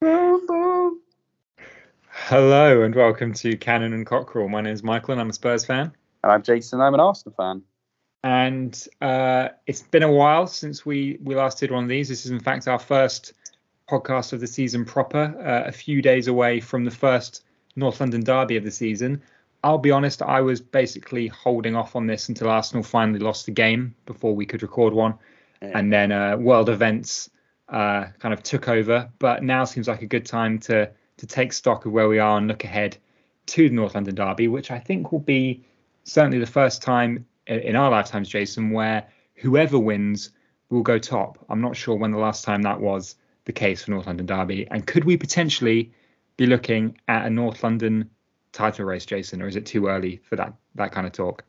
Hello and welcome to Cannon and Cockerel. My name is Michael and I'm a Spurs fan. And I'm Jason. I'm an Arsenal fan. And uh, it's been a while since we we last did one of these. This is in fact our first podcast of the season proper. Uh, a few days away from the first North London derby of the season. I'll be honest, I was basically holding off on this until Arsenal finally lost the game before we could record one, yeah. and then uh, world events uh, kind of took over. But now seems like a good time to to take stock of where we are and look ahead to the North London Derby, which I think will be certainly the first time in our lifetimes, Jason, where whoever wins will go top. I'm not sure when the last time that was the case for North London Derby, and could we potentially be looking at a North London title race, Jason, or is it too early for that that kind of talk?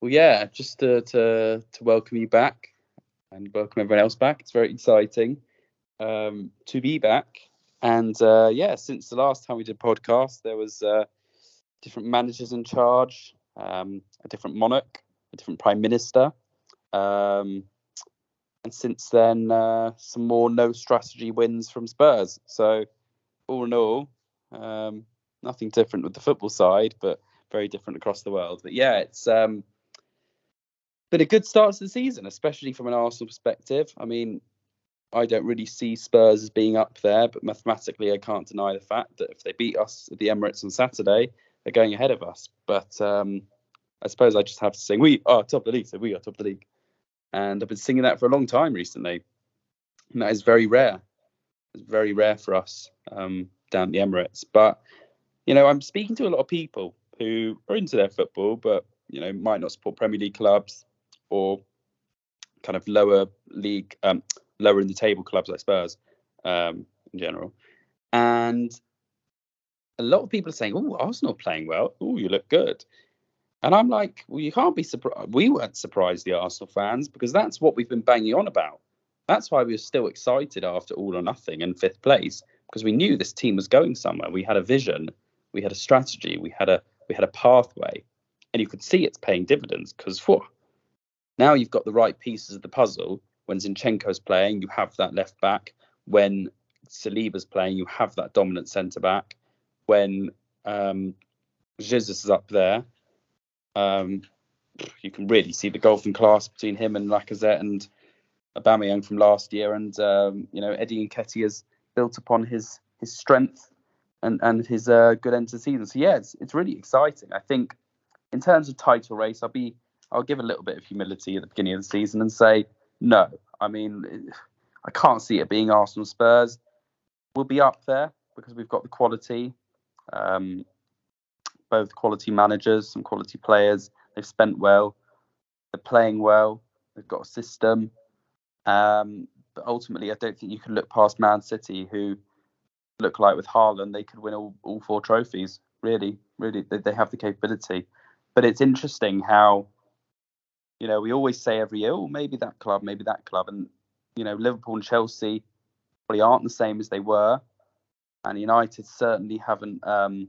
Well, yeah, just to to, to welcome you back and welcome everyone else back. It's very exciting um, to be back. And uh, yeah, since the last time we did podcast, there was uh, different managers in charge, um, a different monarch, a different prime minister, um, and since then, uh, some more no strategy wins from Spurs. So all in all, um, nothing different with the football side, but very different across the world. But yeah, it's um, been a good start to the season, especially from an Arsenal perspective. I mean, I don't really see Spurs as being up there, but mathematically, I can't deny the fact that if they beat us at the Emirates on Saturday, they're going ahead of us. But um, I suppose I just have to sing, we are top of the league, so we are top of the league. And I've been singing that for a long time recently. And that is very rare. It's very rare for us um, down the Emirates. But, you know, I'm speaking to a lot of people who are into their football, but, you know, might not support Premier League clubs, or kind of lower league, um, lower in the table clubs like Spurs um, in general. And a lot of people are saying, "Oh, Arsenal playing well. Oh, you look good." And I'm like, "Well, you can't be surprised. We weren't surprised, the Arsenal fans, because that's what we've been banging on about. That's why we were still excited after all or nothing in fifth place, because we knew this team was going somewhere. We had a vision, we had a strategy, we had a we had a pathway, and you could see it's paying dividends. Because now you've got the right pieces of the puzzle. When Zinchenko's playing, you have that left back. When Saliba's playing, you have that dominant centre back. When um, Jesus is up there, um, you can really see the golfing class between him and Lacazette and Aubameyang from last year. And um, you know, Eddie Nketiah has built upon his his strength and and his uh, good end to season. So yeah, it's it's really exciting. I think in terms of title race, I'll be I'll give a little bit of humility at the beginning of the season and say no. I mean, I can't see it being Arsenal Spurs. We'll be up there because we've got the quality, um, both quality managers, some quality players. They've spent well, they're playing well, they've got a system. Um, but ultimately, I don't think you can look past Man City, who look like with Haaland they could win all, all four trophies. Really, really, they, they have the capability. But it's interesting how you know, we always say every year, oh, maybe that club, maybe that club. And, you know, Liverpool and Chelsea probably aren't the same as they were. And United certainly haven't, um,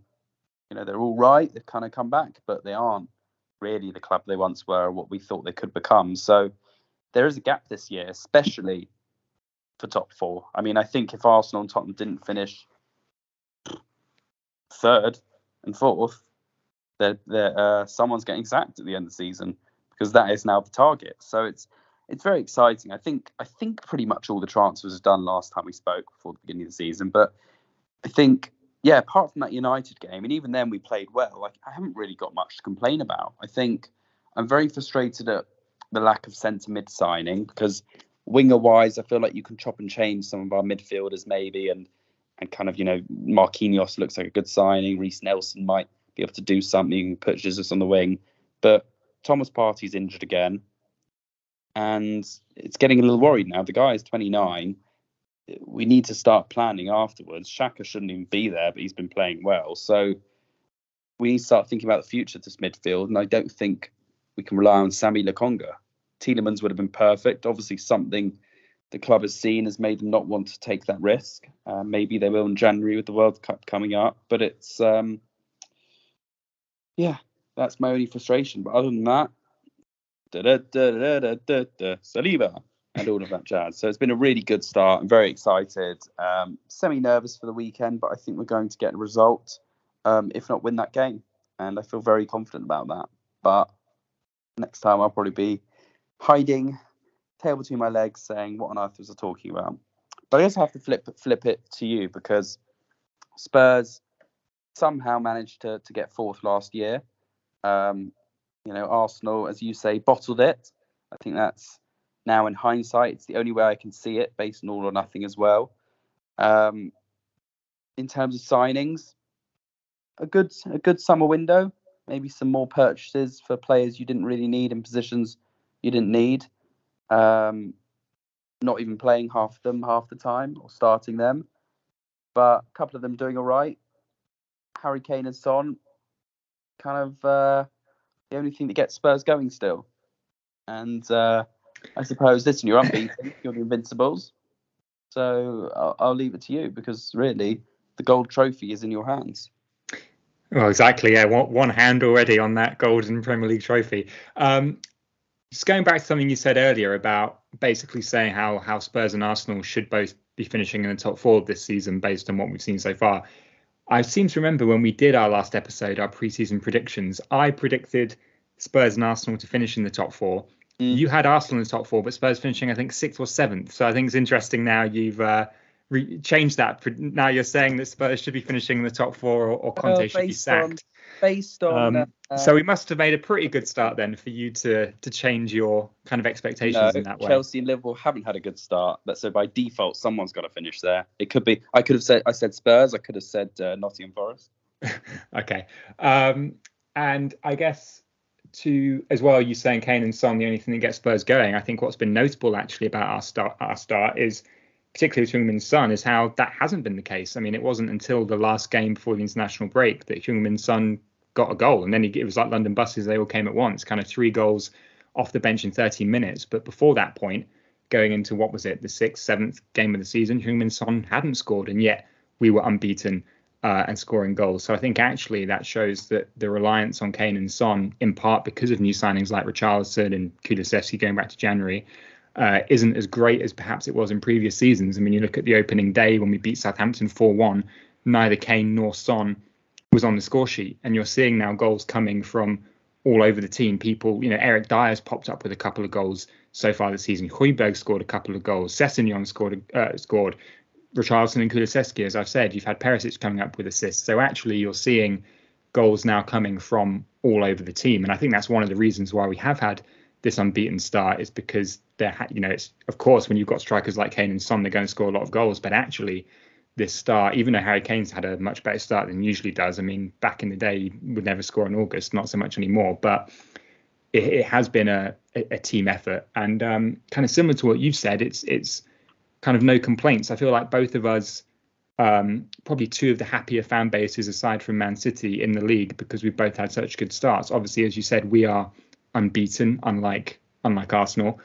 you know, they're all right. They've kind of come back, but they aren't really the club they once were or what we thought they could become. So there is a gap this year, especially for top four. I mean, I think if Arsenal and Tottenham didn't finish third and fourth, that uh, someone's getting sacked at the end of the season because that is now the target. So it's it's very exciting. I think I think pretty much all the transfers were done last time we spoke before the beginning of the season. But I think yeah, apart from that United game, and even then we played well. Like I haven't really got much to complain about. I think I'm very frustrated at the lack of centre mid signing because winger wise, I feel like you can chop and change some of our midfielders maybe, and and kind of you know Marquinhos looks like a good signing. Reiss Nelson might be able to do something. Put Jesus on the wing, but Thomas Partey's injured again, and it's getting a little worried now. The guy is 29. We need to start planning afterwards. Xhaka shouldn't even be there, but he's been playing well. So we need to start thinking about the future of this midfield, and I don't think we can rely on Sambi Lokonga. Tielemans would have been perfect. Obviously, something the club has seen has made them not want to take that risk. Uh, maybe they will in January with the World Cup coming up, but it's um, yeah, that's my only frustration. But other than that, Saliba and all of that jazz. So it's been a really good start. I'm very excited. Um, Semi nervous for the weekend, but I think we're going to get a result, um, if not win that game. And I feel very confident about that. But next time I'll probably be hiding, tail between my legs, saying, "What on earth was I talking about?" But I I have to flip flip it to you because Spurs somehow managed to to get fourth last year. Um, you know, Arsenal, as you say, bottled it. I think that's now in hindsight, it's the only way I can see it, based on all or nothing as well. Um, in terms of signings, a good a good summer window. Maybe some more purchases for players you didn't really need in positions you didn't need. Um, not even playing half of them half the time or starting them, but a couple of them doing all right. Harry Kane and Son, kind of uh, the only thing that gets Spurs going still. And uh, I suppose, listen, you're unbeaten, you're the Invincibles. So I'll, I'll, leave it to you because really the gold trophy is in your hands. Well, exactly. Yeah, one, one hand already on that golden Premier League trophy. Um, just going back to something you said earlier about basically saying how how Spurs and Arsenal should both be finishing in the top four this season based on what we've seen so far. I seem to remember when we did our last episode, our preseason predictions, I predicted Spurs and Arsenal to finish in the top four. Mm. You had Arsenal in the top four, but Spurs finishing, I think, sixth or seventh. So I think it's interesting now you've uh, re- changed that. Now you're saying that Spurs should be finishing in the top four or, or Conte uh, should be sacked. On, based on. Um, uh, so we must have made a pretty good start then for you to to change your kind of expectations no, in that way. Chelsea and Liverpool haven't had a good start, but so by default, someone's got to finish there. It could be. I could have said. I said Spurs. I could have said uh, Nottingham Forest. okay, um, and I guess to as well, you saying Kane and Son, the only thing that gets Spurs going. I think what's been notable actually about our start, our start is particularly with Heung-min Son, is how that hasn't been the case. I mean, it wasn't until the last game before the international break that Heung-min Son got a goal, and then he, it was like London buses; they all came at once, kind of three goals off the bench in 13 minutes. But before that point, going into what was it, the sixth, seventh game of the season, Heung-min Son hadn't scored, and yet we were unbeaten uh, and scoring goals. So I think actually that shows that the reliance on Kane and Son, in part because of new signings like Richarlison and Kulusevski going back to January, uh, isn't as great as perhaps it was in previous seasons. I mean, you look at the opening day when we beat Southampton 4-1, neither Kane nor Son was on the score sheet, and you're seeing now goals coming from all over the team. People, you know, Eric Dier's popped up with a couple of goals so far this season. Højbjerg scored a couple of goals. Sessegnon scored uh, scored. Richarlison and Kulusevski, as I've said, you've had Perisic coming up with assists. So actually, you're seeing goals now coming from all over the team, and I think that's one of the reasons why we have had this unbeaten start is because they're, you know, it's of course when you've got strikers like Kane and Son, they're going to score a lot of goals, but actually this start, even though Harry Kane's had a much better start than usually does. I mean, back in the day, would never score in August, not so much anymore, but it, it has been a, a, team effort. And um, kind of similar to what you've said, it's it's kind of no complaints. I feel like both of us, um, probably two of the happier fan bases aside from Man City in the league because we've both had such good starts. Obviously, as you said, we are unbeaten, unlike unlike Arsenal.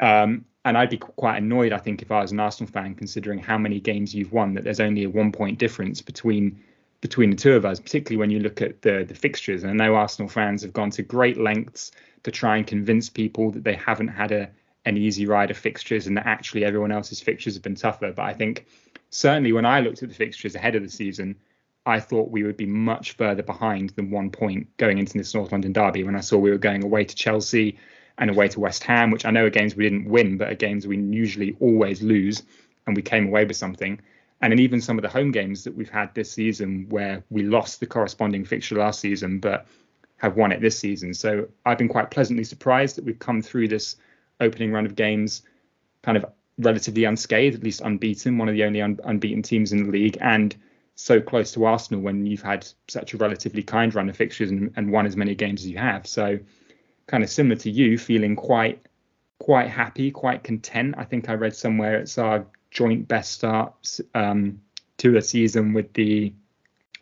Um, and I'd be quite annoyed, I think, if I was an Arsenal fan, considering how many games you've won, that there's only a one point difference between between the two of us, particularly when you look at the the fixtures. And I know Arsenal fans have gone to great lengths to try and convince people that they haven't had a an easy ride of fixtures and that actually everyone else's fixtures have been tougher. But I think certainly when I looked at the fixtures ahead of the season, I thought we would be much further behind than one point going into this North London derby when I saw we were going away to Chelsea and away to West Ham, which I know are games we didn't win, but are games we usually always lose, and we came away with something. And even some of the home games that we've had this season, where we lost the corresponding fixture last season, but have won it this season. So I've been quite pleasantly surprised that we've come through this opening run of games kind of relatively unscathed, at least unbeaten, one of the only un- unbeaten teams in the league, and so close to Arsenal when you've had such a relatively kind run of fixtures and, and won as many games as you have. So kind of similar to you, feeling quite quite happy, quite content. I think I read somewhere it's our joint best start um, to a season with the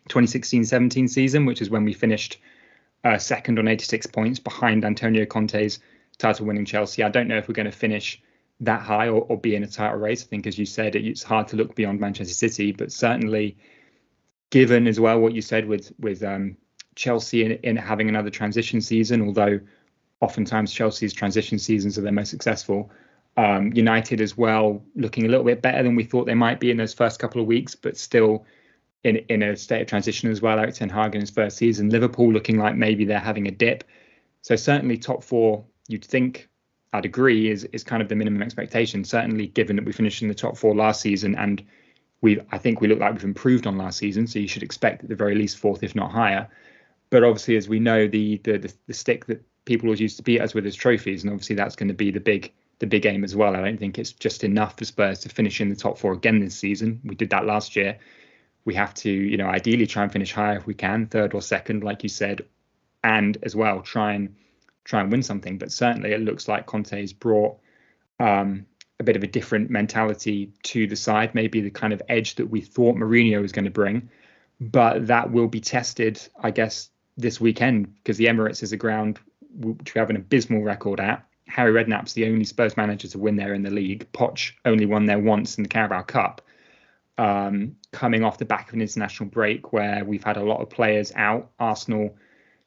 2016-17 season, which is when we finished uh, second on 86 points behind Antonio Conte's title-winning Chelsea. I don't know if we're going to finish that high or, or, be in a title race. I think, as you said, it's hard to look beyond Manchester City, but certainly, given as well what you said with with um, Chelsea in, in having another transition season, although oftentimes Chelsea's transition seasons are their most successful. Um, United as well, looking a little bit better than we thought they might be in those first couple of weeks, but still in in a state of transition as well. Erik Ten Hag in his first season. Liverpool looking like maybe they're having a dip. So certainly top four, you'd think, I'd agree, is is kind of the minimum expectation. Certainly given that we finished in the top four last season, and we I think we look like we've improved on last season. So you should expect at the very least fourth, if not higher. But obviously, as we know, the the the, the stick that people always used to beat us with is trophies, and obviously that's going to be the big the big aim as well. I don't think it's just enough for Spurs to finish in the top four again this season. We did that last year. We have to, you know, ideally try and finish higher if we can, third or second, like you said, and as well try and try and win something. But certainly, it looks like Conte's brought um, a bit of a different mentality to the side, maybe the kind of edge that we thought Mourinho was going to bring. But that will be tested, I guess, this weekend because the Emirates is a ground which we have an abysmal record at. Harry Redknapp's the only Spurs manager to win there in the league. Poch only won there once in the Carabao Cup. Um, coming off the back of an international break where we've had a lot of players out, Arsenal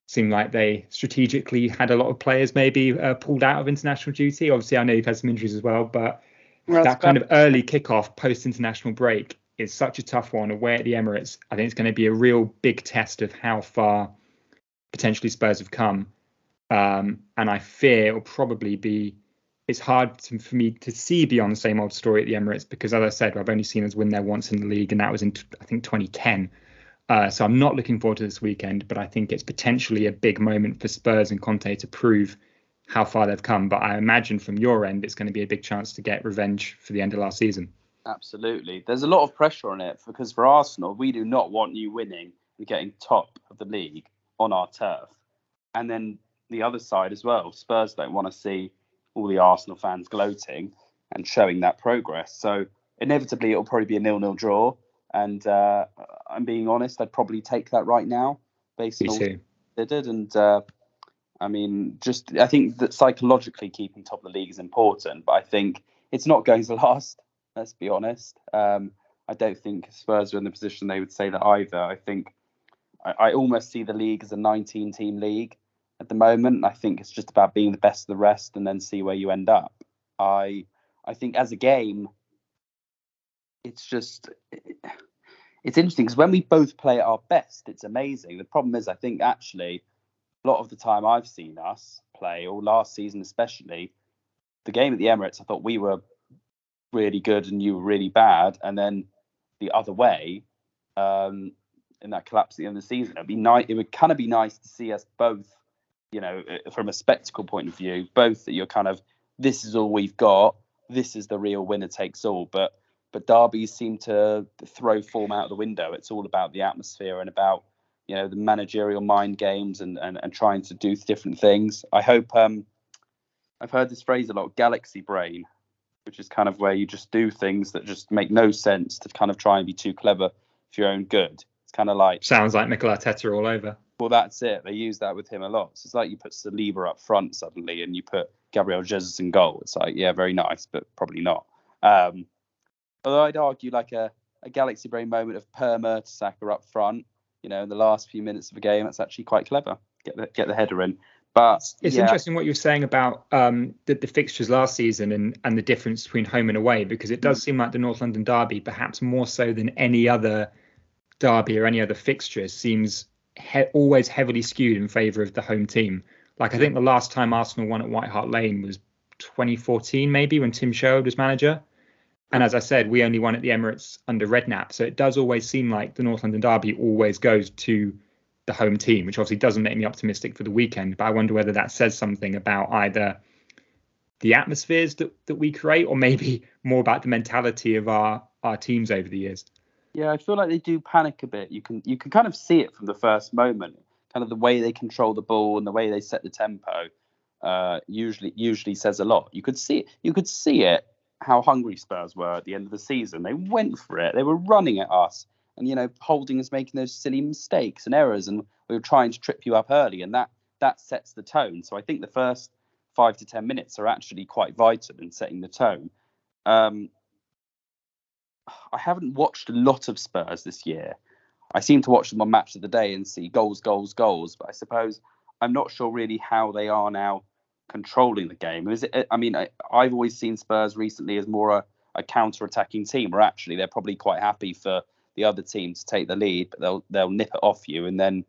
seemed like they strategically had a lot of players maybe uh, pulled out of international duty. Obviously, I know you've had some injuries as well, but well, that kind of early kickoff post international break is such a tough one away at the Emirates. I think it's going to be a real big test of how far potentially Spurs have come. Um, and I fear it'll probably be it's hard to, for me to see beyond the same old story at the Emirates because, as I said, I've only seen us win there once in the league, and that was in I think 2010. Uh, so I'm not looking forward to this weekend, but I think it's potentially a big moment for Spurs and Conte to prove how far they've come. But I imagine from your end, it's going to be a big chance to get revenge for the end of last season. Absolutely. There's a lot of pressure on it because for Arsenal, we do not want you winning and getting top of the league on our turf. And then the other side as well, Spurs don't want to see all the Arsenal fans gloating and showing that progress. So inevitably, it'll probably be a nil-nil draw. And uh, I'm being honest, I'd probably take that right now, based Me on they did. And uh, I mean, just I think that psychologically keeping top of the league is important, but I think it's not going to last. Let's be honest. Um, I don't think Spurs are in the position they would say that either. I think I, I almost see the league as a 19-team league at the moment. I think it's just about being the best of the rest and then see where you end up. I I think as a game, it's just it's interesting because when we both play at our best, it's amazing. The problem is, I think actually a lot of the time I've seen us play, or last season especially, the game at the Emirates, I thought we were really good and you were really bad, and then the other way. Um, in that collapse at the end of the season, it'd be nice. It would kind of be nice to see us both you know, uh, from a spectacle point of view, both that you're kind of this is all we've got, this is the real winner takes all. But but derbies seem to throw form out of the window. It's all about the atmosphere and about you know the managerial mind games and and, and trying to do different things. I hope um I've heard this phrase a lot, galaxy brain, which is kind of where you just do things that just make no sense to kind of try and be too clever for your own good. It's kind of like sounds like Mikel Arteta all over. Well, that's it. They use that with him a lot. So it's like you put Saliba up front suddenly, and you put Gabriel Jesus in goal. It's like, yeah, very nice, but probably not. Um, although I'd argue like a, a galaxy brain moment of Per Mertesacker up front, you know, in the last few minutes of a game, that's actually quite clever. Get the get the header in. But it's yeah. interesting what you're saying about um, the, the, fixtures last season and, and the difference between home and away, because it does mm. seem like the North London derby, perhaps more so than any other derby or any other fixture, seems he- always heavily skewed in favour of the home team. Like I think the last time Arsenal won at White Hart Lane was 2014, maybe when Tim Sherwood was manager. And as I said, we only won at the Emirates under Redknapp. So it does always seem like the North London Derby always goes to the home team, which obviously doesn't make me optimistic for the weekend. But I wonder whether that says something about either the atmospheres that, that we create or maybe more about the mentality of our, our teams over the years. Yeah, I feel like they do panic a bit. You can you can kind of see it from the first moment. Kind of the way they control the ball and the way they set the tempo uh, usually usually says a lot. You could see it, you could see it how hungry Spurs were at the end of the season. They went for it. They were running at us, and you know Holding is making those silly mistakes and errors, and we were trying to trip you up early, and that that sets the tone. So I think the first five to ten minutes are actually quite vital in setting the tone. Um, I haven't watched a lot of Spurs this year. I seem to watch them on Match of the Day and see goals, goals, goals. But I suppose I'm not sure really how they are now controlling the game? Is it? I mean, I, have always seen Spurs recently as more a, a counter-attacking team, where actually they're probably quite happy for the other team to take the lead, but they'll they'll nip it off you, and then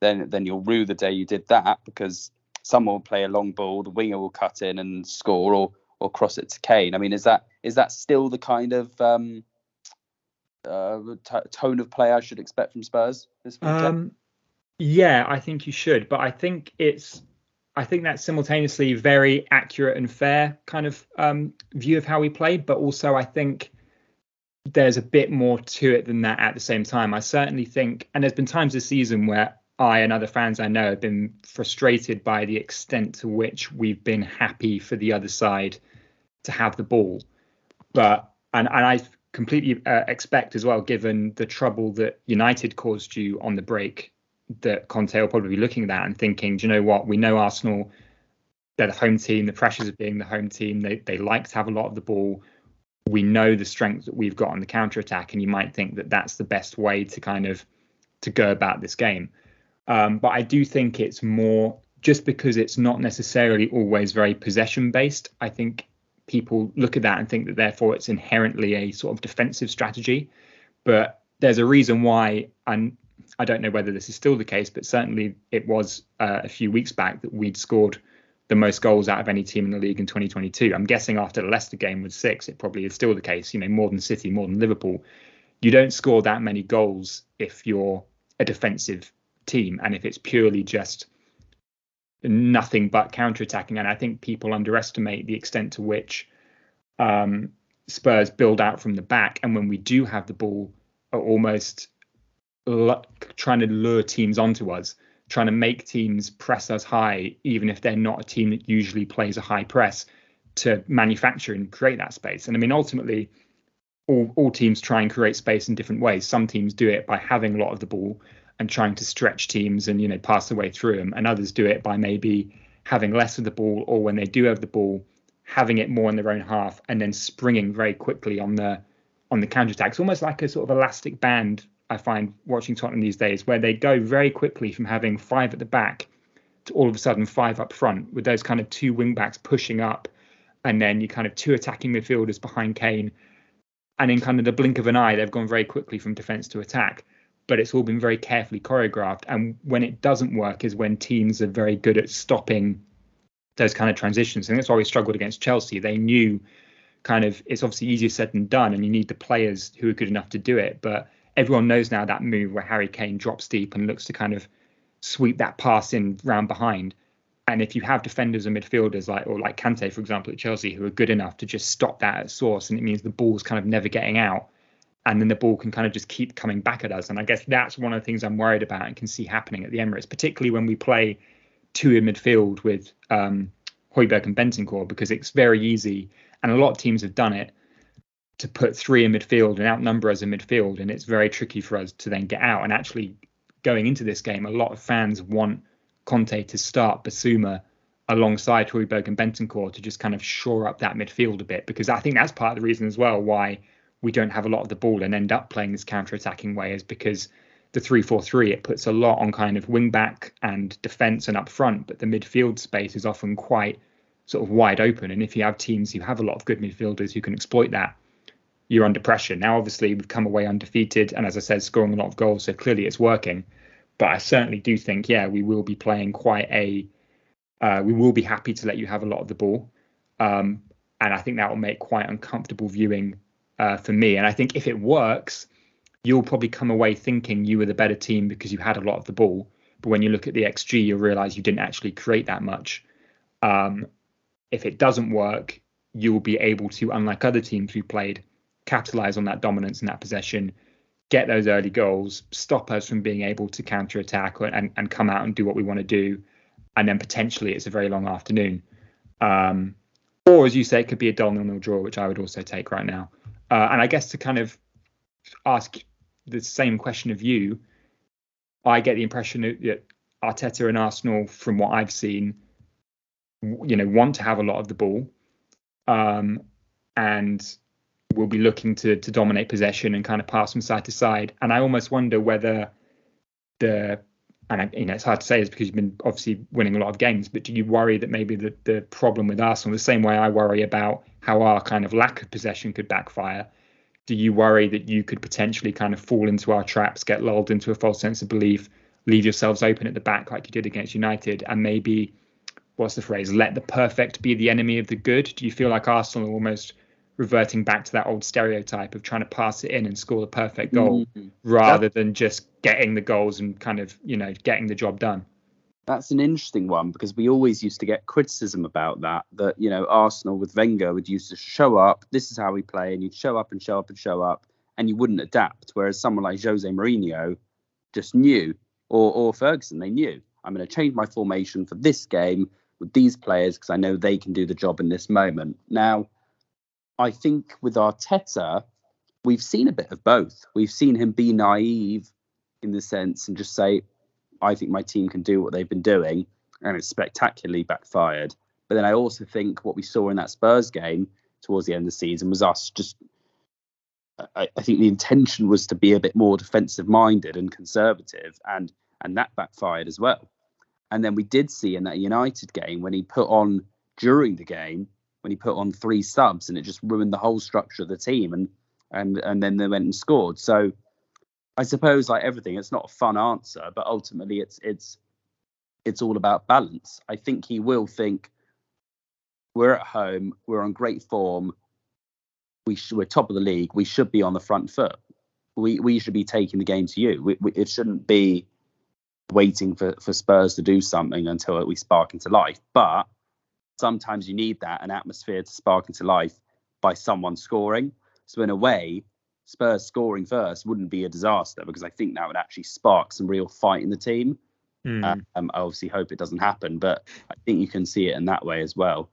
then then you'll rue the day you did that because someone will play a long ball, the winger will cut in and score, or or cross it to Kane. I mean, is that is that still the kind of um, uh, t- tone of play I should expect from Spurs this? Um, yeah, I think you should, but I think it's I think that's simultaneously very accurate and fair kind of um, view of how we play, but also I think there's a bit more to it than that at the same time. I certainly think, and there's been times this season where I and other fans I know have been frustrated by the extent to which we've been happy for the other side to have the ball. But and and I completely uh, expect as well, given the trouble that United caused you on the break, that Conte will probably be looking at that and thinking, do you know what? We know Arsenal, they're the home team. The pressures of being the home team, they they like to have a lot of the ball. We know the strength that we've got on the counter attack, and you might think that that's the best way to kind of to go about this game. Um, but I do think it's more just because it's not necessarily always very possession based. I think people look at that and think that therefore it's inherently a sort of defensive strategy. But there's a reason why, and I don't know whether this is still the case, but certainly it was uh, a few weeks back that we'd scored the most goals out of any team in the league in 2022. I'm guessing after the Leicester game with six, it probably is still the case. You know, more than City, more than Liverpool. You don't score that many goals if you're a defensive team and if it's purely just nothing but counter-attacking and i think people underestimate the extent to which um, spurs build out from the back and when we do have the ball are almost l- trying to lure teams onto us trying to make teams press us high even if they're not a team that usually plays a high press to manufacture and create that space. And i mean ultimately all, all teams try and create space in different ways. Some teams do it by having a lot of the ball and trying to stretch teams and you know pass the way through them and others do it by maybe having less of the ball or when they do have the ball having it more in their own half and then springing very quickly on the on the counter attack. It's almost like a sort of elastic band I find watching Tottenham these days where they go very quickly from having five at the back to all of a sudden five up front with those kind of two wing backs pushing up and then you kind of two attacking midfielders behind Kane. And in kind of the blink of an eye they've gone very quickly from defense to attack but it's all been very carefully choreographed. And when it doesn't work is when teams are very good at stopping those kind of transitions. And that's why we struggled against Chelsea. They knew kind of it's obviously easier said than done, and you need the players who are good enough to do it. But everyone knows now that move where Harry Kane drops deep and looks to kind of sweep that pass in round behind. And if you have defenders and midfielders like or like Kante, for example, at Chelsea, who are good enough to just stop that at source, and it means the ball's kind of never getting out, and then the ball can kind of just keep coming back at us. And I guess that's one of the things I'm worried about and can see happening at the Emirates, particularly when we play two in midfield with um, Højbjerg and Bentancur, because it's very easy, and a lot of teams have done it, to put three in midfield and outnumber us in midfield, and it's very tricky for us to then get out. And actually, going into this game, a lot of fans want Conte to start Bissouma alongside Højbjerg and Bentancur to just kind of shore up that midfield a bit, because I think that's part of the reason as well why we don't have a lot of the ball and end up playing this counter-attacking way is because the 3-4-3 it puts a lot on kind of wing back and defense and up front but the midfield space is often quite sort of wide open. And if you have teams who have a lot of good midfielders who can exploit that you're under pressure. Now obviously we've come away undefeated and as i said scoring a lot of goals so clearly it's working. But i certainly do think yeah we will be playing quite a uh, we will be happy to let you have a lot of the ball. Um, and i think that will make quite uncomfortable viewing uh, for me. And I think if it works, you'll probably come away thinking you were the better team because you had a lot of the ball. But when you look at the XG, you'll realize you didn't actually create that much. Um, if it doesn't work, you will be able to, unlike other teams we played, capitalize on that dominance and that possession, get those early goals, stop us from being able to counter attack and, and come out and do what we want to do. And then potentially it's a very long afternoon. Um, or as you say, it could be a dull nil nil draw, which I would also take right now. Uh, and I guess to kind of ask the same question of you, I get the impression that Arteta and Arsenal, from what I've seen, you know, want to have a lot of the ball, um, and will be looking to to dominate possession and kind of pass from side to side. And I almost wonder whether the and I, you know it's hard to say is because you've been obviously winning a lot of games, but do you worry that maybe the, the problem with Arsenal, the same way I worry about how our kind of lack of possession could backfire, do you worry that you could potentially kind of fall into our traps, get lulled into a false sense of belief, leave yourselves open at the back like you did against United, and maybe what's the phrase, let the perfect be the enemy of the good? Do you feel like Arsenal are almost reverting back to that old stereotype of trying to pass it in and score the perfect goal mm-hmm. rather that, than just getting the goals and kind of you know getting the job done that's an interesting one because we always used to get criticism about that that you know arsenal with wenger would used to show up this is how we play and you'd show up and show up and show up and you wouldn't adapt whereas someone like jose mourinho just knew or or ferguson they knew i'm going to change my formation for this game with these players because i know they can do the job in this moment now I think with Arteta, we've seen a bit of both. We've seen him be naive in the sense and just say, I think my team can do what they've been doing, and it's spectacularly backfired. But then I also think what we saw in that Spurs game towards the end of the season was us just. I, I think the intention was to be a bit more defensive minded and conservative, and and that backfired as well. And then we did see in that United game when he put on during the game when he put on three subs and it just ruined the whole structure of the team and and and then they went and scored. So I suppose like everything, it's not a fun answer, but ultimately it's it's it's all about balance. I think he will think we're at home, we're on great form, we sh- we're top of the league, we should be on the front foot. We we should be taking the game to you. We, we, it shouldn't be waiting for, for Spurs to do something until we spark into life. But sometimes you need that an atmosphere to spark into life by someone scoring. So in a way, Spurs scoring first wouldn't be a disaster because I think that would actually spark some real fight in the team. Mm. Um, I obviously hope it doesn't happen, but I think you can see it in that way as well.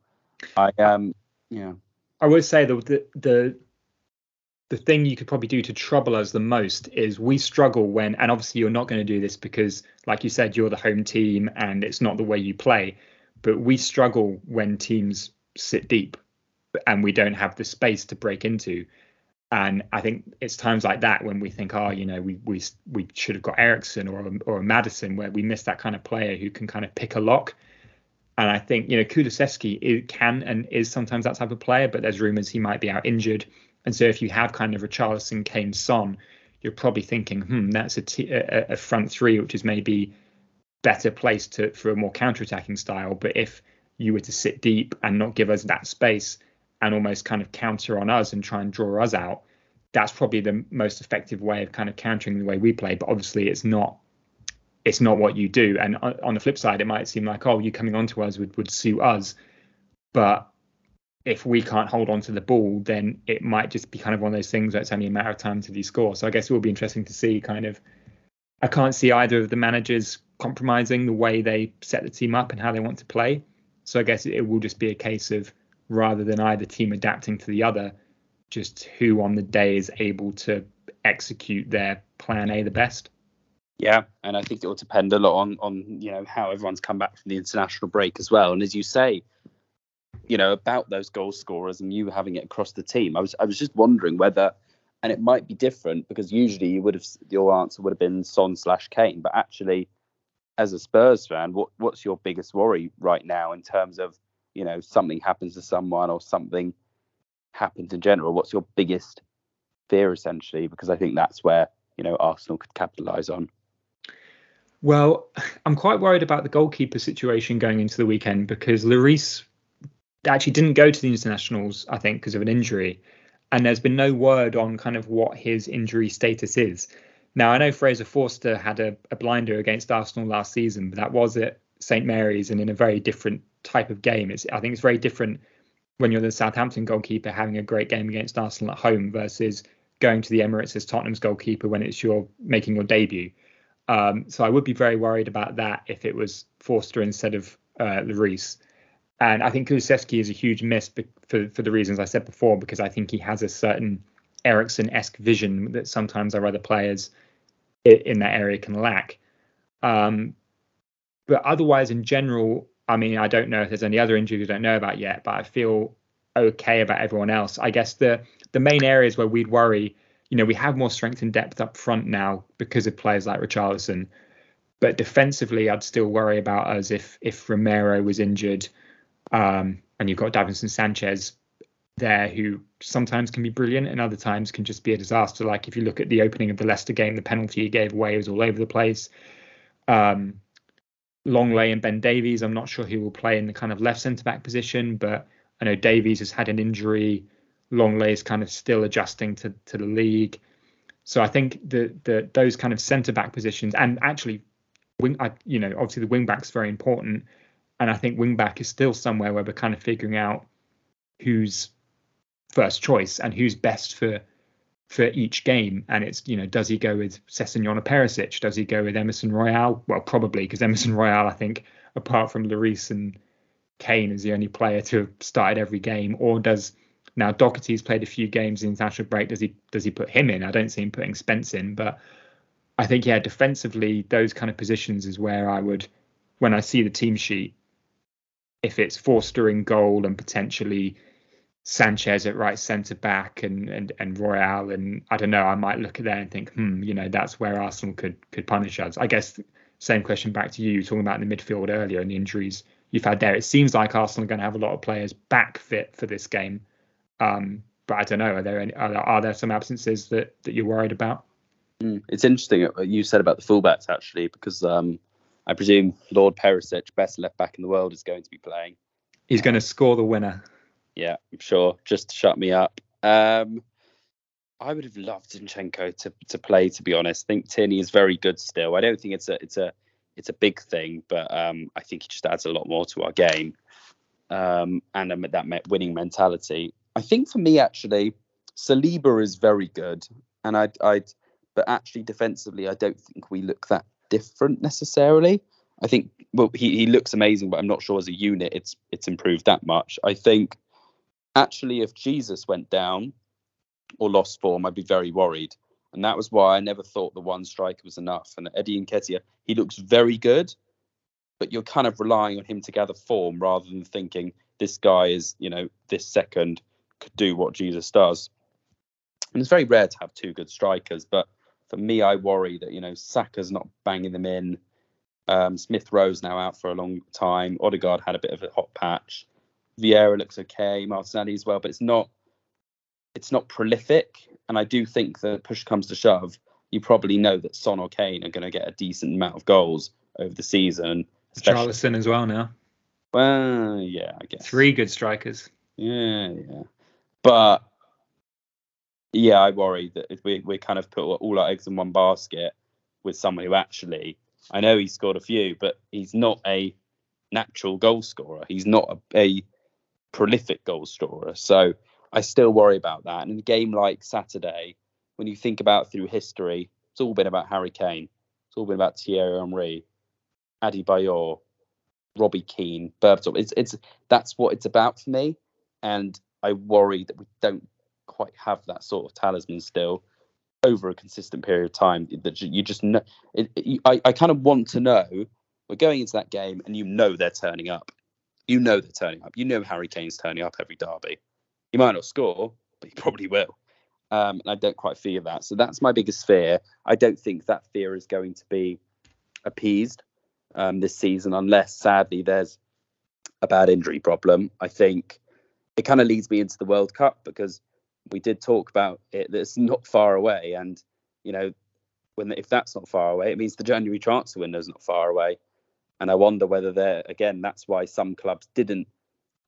I um yeah. I would say the the the, the thing you could probably do to trouble us the most is we struggle when and obviously you're not going to do this because like you said you're the home team and it's not the way you play but we struggle when teams sit deep and we don't have the space to break into. And I think it's times like that when we think, oh, you know, we we we should have got Eriksen or or a Maddison, where we miss that kind of player who can kind of pick a lock. And I think you know Kulusevski can and is sometimes that type of player, but there's rumours he might be out injured. And so if you have kind of a Richarlison, Kane, Son, you're probably thinking, hmm, that's a, t- a, a front three which is maybe better placed to for a more counter-attacking style. But if you were to sit deep and not give us that space and almost kind of counter on us and try and draw us out, that's probably the most effective way of kind of countering the way we play. But obviously, it's not it's not what you do. And on the flip side, it might seem like oh, you coming onto us would would suit us, but if we can't hold on to the ball, then it might just be kind of one of those things where it's only a matter of time to score. So I guess it will be interesting to see kind of. I can't see either of the managers compromising the way they set the team up and how they want to play. So I guess it, will just be a case of rather than either team adapting to the other, just who on the day is able to execute their plan A the best. Yeah, and I think it will depend a lot on on you know how everyone's come back from the international break as well. And as you say, you know about those goal scorers and you having it across the team, I was I was just wondering whether, and it might be different because usually you would have your answer would have been Son slash Kane, but actually as a Spurs fan, what what's your biggest worry right now in terms of you know something happens to someone or something happens in general? What's your biggest fear essentially? Because I think that's where you know Arsenal could capitalise on. Well, I'm quite worried about the goalkeeper situation going into the weekend because Lloris actually didn't go to the internationals, I think, because of an injury. And there's been no word on kind of what his injury status is. Now, I know Fraser Forster had a, a blinder against Arsenal last season, but that was at St Mary's and in a very different type of game. It's I think it's very different when you're the Southampton goalkeeper having a great game against Arsenal at home versus going to the Emirates as Tottenham's goalkeeper when it's your making your debut. Um, so I would be very worried about that if it was Forster instead of uh, Lloris. And I think Kulusevski is a huge miss for for the reasons I said before, because I think he has a certain Eriksen-esque vision that sometimes our other players in that area can lack. Um, but otherwise, in general, I mean, I don't know if there's any other injuries I don't know about yet, but I feel okay about everyone else. I guess the the main areas where we'd worry, you know, we have more strength and depth up front now because of players like Richarlison. but defensively, I'd still worry about us if if Romero was injured, um, and you've got Davinson Sanchez there who sometimes can be brilliant and other times can just be a disaster. Like if you look at the opening of the Leicester game, the penalty he gave away was all over the place. Um, Lenglet and Ben Davies, I'm not sure who will play in the kind of left centre back position, but I know Davies has had an injury. Lenglet is kind of still adjusting to to the league. So I think the those kind of centre back positions and actually wing, I, you know, obviously the wing back's very important, and I think wing back is still somewhere where we're kind of figuring out who's first choice and who's best for for each game. And it's you know, does he go with Sessegnon or Perisic? Does he go with Emerson Royal? Well, probably because Emerson Royal, I think, apart from Lloris and Kane, is the only player to have started every game. Or does now Doherty's played a few games in international break? Does he does he put him in? I don't see him putting Spence in, but I think yeah, defensively, those kind of positions is where I would, when I see the team sheet, if it's Forster in goal and potentially Sanchez at right centre back and and and Royal and I don't know, I might look at that and think, hmm, you know, that's where Arsenal could could punish us. I guess same question back to you, talking about the midfield earlier and the injuries you've had there. It seems like Arsenal are going to have a lot of players back fit for this game, um, but I don't know. Are there any, are there, are there some absences that that you're worried about? Mm, it's interesting what you said about the fullbacks actually, because um, I presume Lord Perisic, best left back in the world, is going to be playing. He's going to score the winner. Yeah, I'm sure. Just shut me up. Um, I would have loved Zinchenko to to play. To be honest, I think Tierney is very good still. I don't think it's a it's a it's a big thing, but um, I think he just adds a lot more to our game um, and that winning mentality. I think for me actually, Saliba is very good, and I'd I'd but actually defensively, I don't think we look that different necessarily. I think well, he, he looks amazing, but I'm not sure as a unit it's it's improved that much. I think actually if Jesus went down or lost form, I'd be very worried. And that was why I never thought the one striker was enough. And Eddie Nketiah, he looks very good, but you're kind of relying on him to gather form rather than thinking this guy is, you know, this second could do what Jesus does. And it's very rare to have two good strikers, but for me, I worry that you know Saka's not banging them in. Um, Smith Rowe's now out for a long time. Odegaard had a bit of a hot patch. Vieira looks okay. Martinelli as well, but it's not it's not prolific. And I do think that push comes to shove, you probably know that Son or Kane are going to get a decent amount of goals over the season. Charlison as well now. Well, yeah, I guess three good strikers. Yeah, yeah, but yeah, I worry that if we we kind of put all our eggs in one basket with someone who actually, I know he scored a few, but he's not a natural goal scorer. He's not a, a prolific goal scorer. So I still worry about that. And in a game like Saturday, when you think about through history, it's all been about Harry Kane. It's all been about Thierry Henry, Adebayor, Robbie Keane, Berbatov. It's it's that's what it's about for me. And I worry that we don't quite have that sort of talisman still over a consistent period of time. That you just know. It, it, I, I kind of want to know. We're going into that game, and you know they're turning up. You know they're turning up. You know Harry Kane's turning up every derby. He might not score, but he probably will. Um, and I don't quite fear that. So that's my biggest fear. I don't think that fear is going to be appeased um, this season, unless sadly there's a bad injury problem. I think it kind of leads me into the World Cup because we did talk about it that's not far away and you know when if that's not far away it means the january transfer window is not far away and i wonder whether they're again that's why some clubs didn't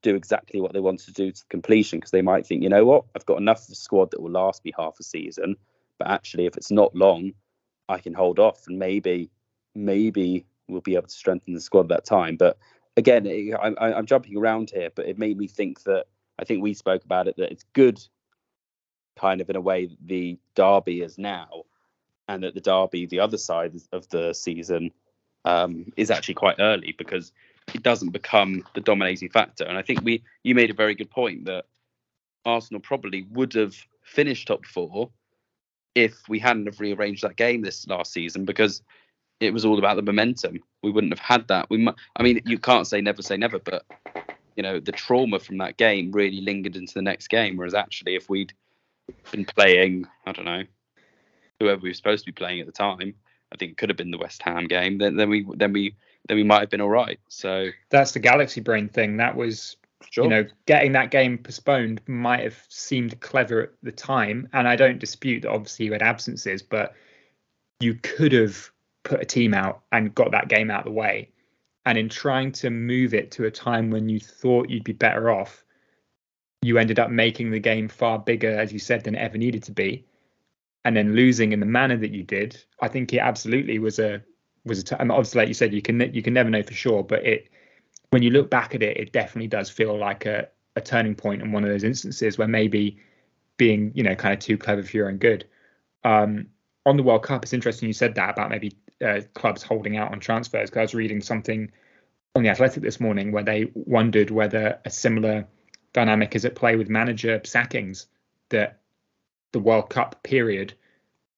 do exactly what they wanted to do to completion because they might think you know what? I've got enough of a squad that will last me half a season but actually if it's not long i can hold off and maybe maybe we'll be able to strengthen the squad at that time. But again I, i'm jumping around here but it made me think that i think we spoke about it that it's good kind of in a way the derby is now, and that the derby, the other side of the season, um, is actually quite early because it doesn't become the dominating factor. And I think we you made a very good point that Arsenal probably would have finished top four if we hadn't have rearranged that game this last season because it was all about the momentum. We wouldn't have had that. We, I mean, you can't say never say never, but you know the trauma from that game really lingered into the next game. Whereas actually, if we'd been playing, I don't know, whoever we were supposed to be playing at the time, I think it could have been the West Ham game. Then then we then we then we might have been all right. So that's the galaxy brain thing. That was Sure. You know, getting that game postponed might have seemed clever at the time, and I don't dispute that. Obviously, you had absences, but you could have put a team out and got that game out of the way. And in trying to move it to a time when you thought you'd be better off, you ended up making the game far bigger, as you said, than it ever needed to be. And then losing in the manner that you did, I think it absolutely was a was a. T- and obviously, like you said, you can you can never know for sure, but it when you look back at it, it definitely does feel like a, a turning point in one of those instances where maybe being you know kind of too clever for your own good. Um, on the World Cup, it's interesting you said that about maybe uh, clubs holding out on transfers. Because I was reading something on the Athletic this morning where they wondered whether a similar dynamic is at play with manager sackings that the World Cup period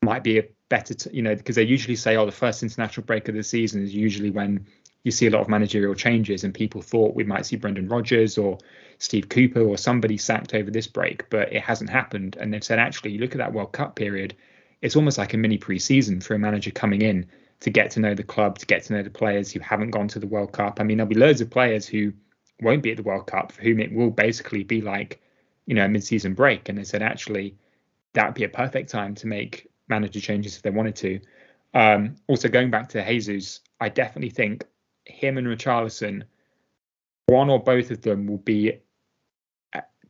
might be a better, t- you know, because they usually say, oh, the first international break of the season is usually when you see a lot of managerial changes, and people thought we might see Brendan Rodgers or Steve Cooper or somebody sacked over this break, but it hasn't happened. And they've said, actually, you look at that World Cup period, it's almost like a mini pre-season for a manager coming in to get to know the club, to get to know the players who haven't gone to the World Cup. I mean, there'll be loads of players who won't be at the World Cup for whom it will basically be like, you know, a mid-season break. And they said, actually, that would be a perfect time to make manager changes if they wanted to. Um, also, going back to Jesus, I definitely think him and Richarlison, one or both of them will be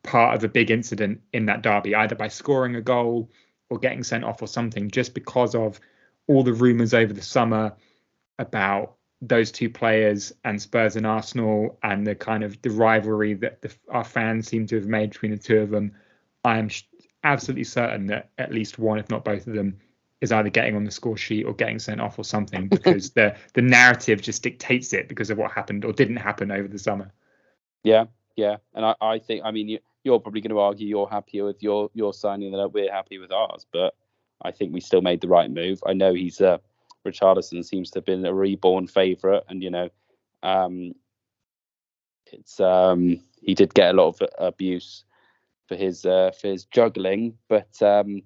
part of a big incident in that derby, either by scoring a goal or getting sent off or something, just because of all the rumours over the summer about those two players and Spurs and Arsenal and the kind of the rivalry that the, our fans seem to have made between the two of them. I am absolutely certain that at least one, if not both of them, is either getting on the score sheet or getting sent off or something because the the narrative just dictates it because of what happened or didn't happen over the summer. Yeah, yeah, and I, I think I mean you, you're probably going to argue you're happier with your your signing than we're happy with ours, but I think we still made the right move. I know he's uh, Richarlison seems to have been a reborn favourite, and you know, um, it's um, he did get a lot of abuse for his uh, for his juggling, but um,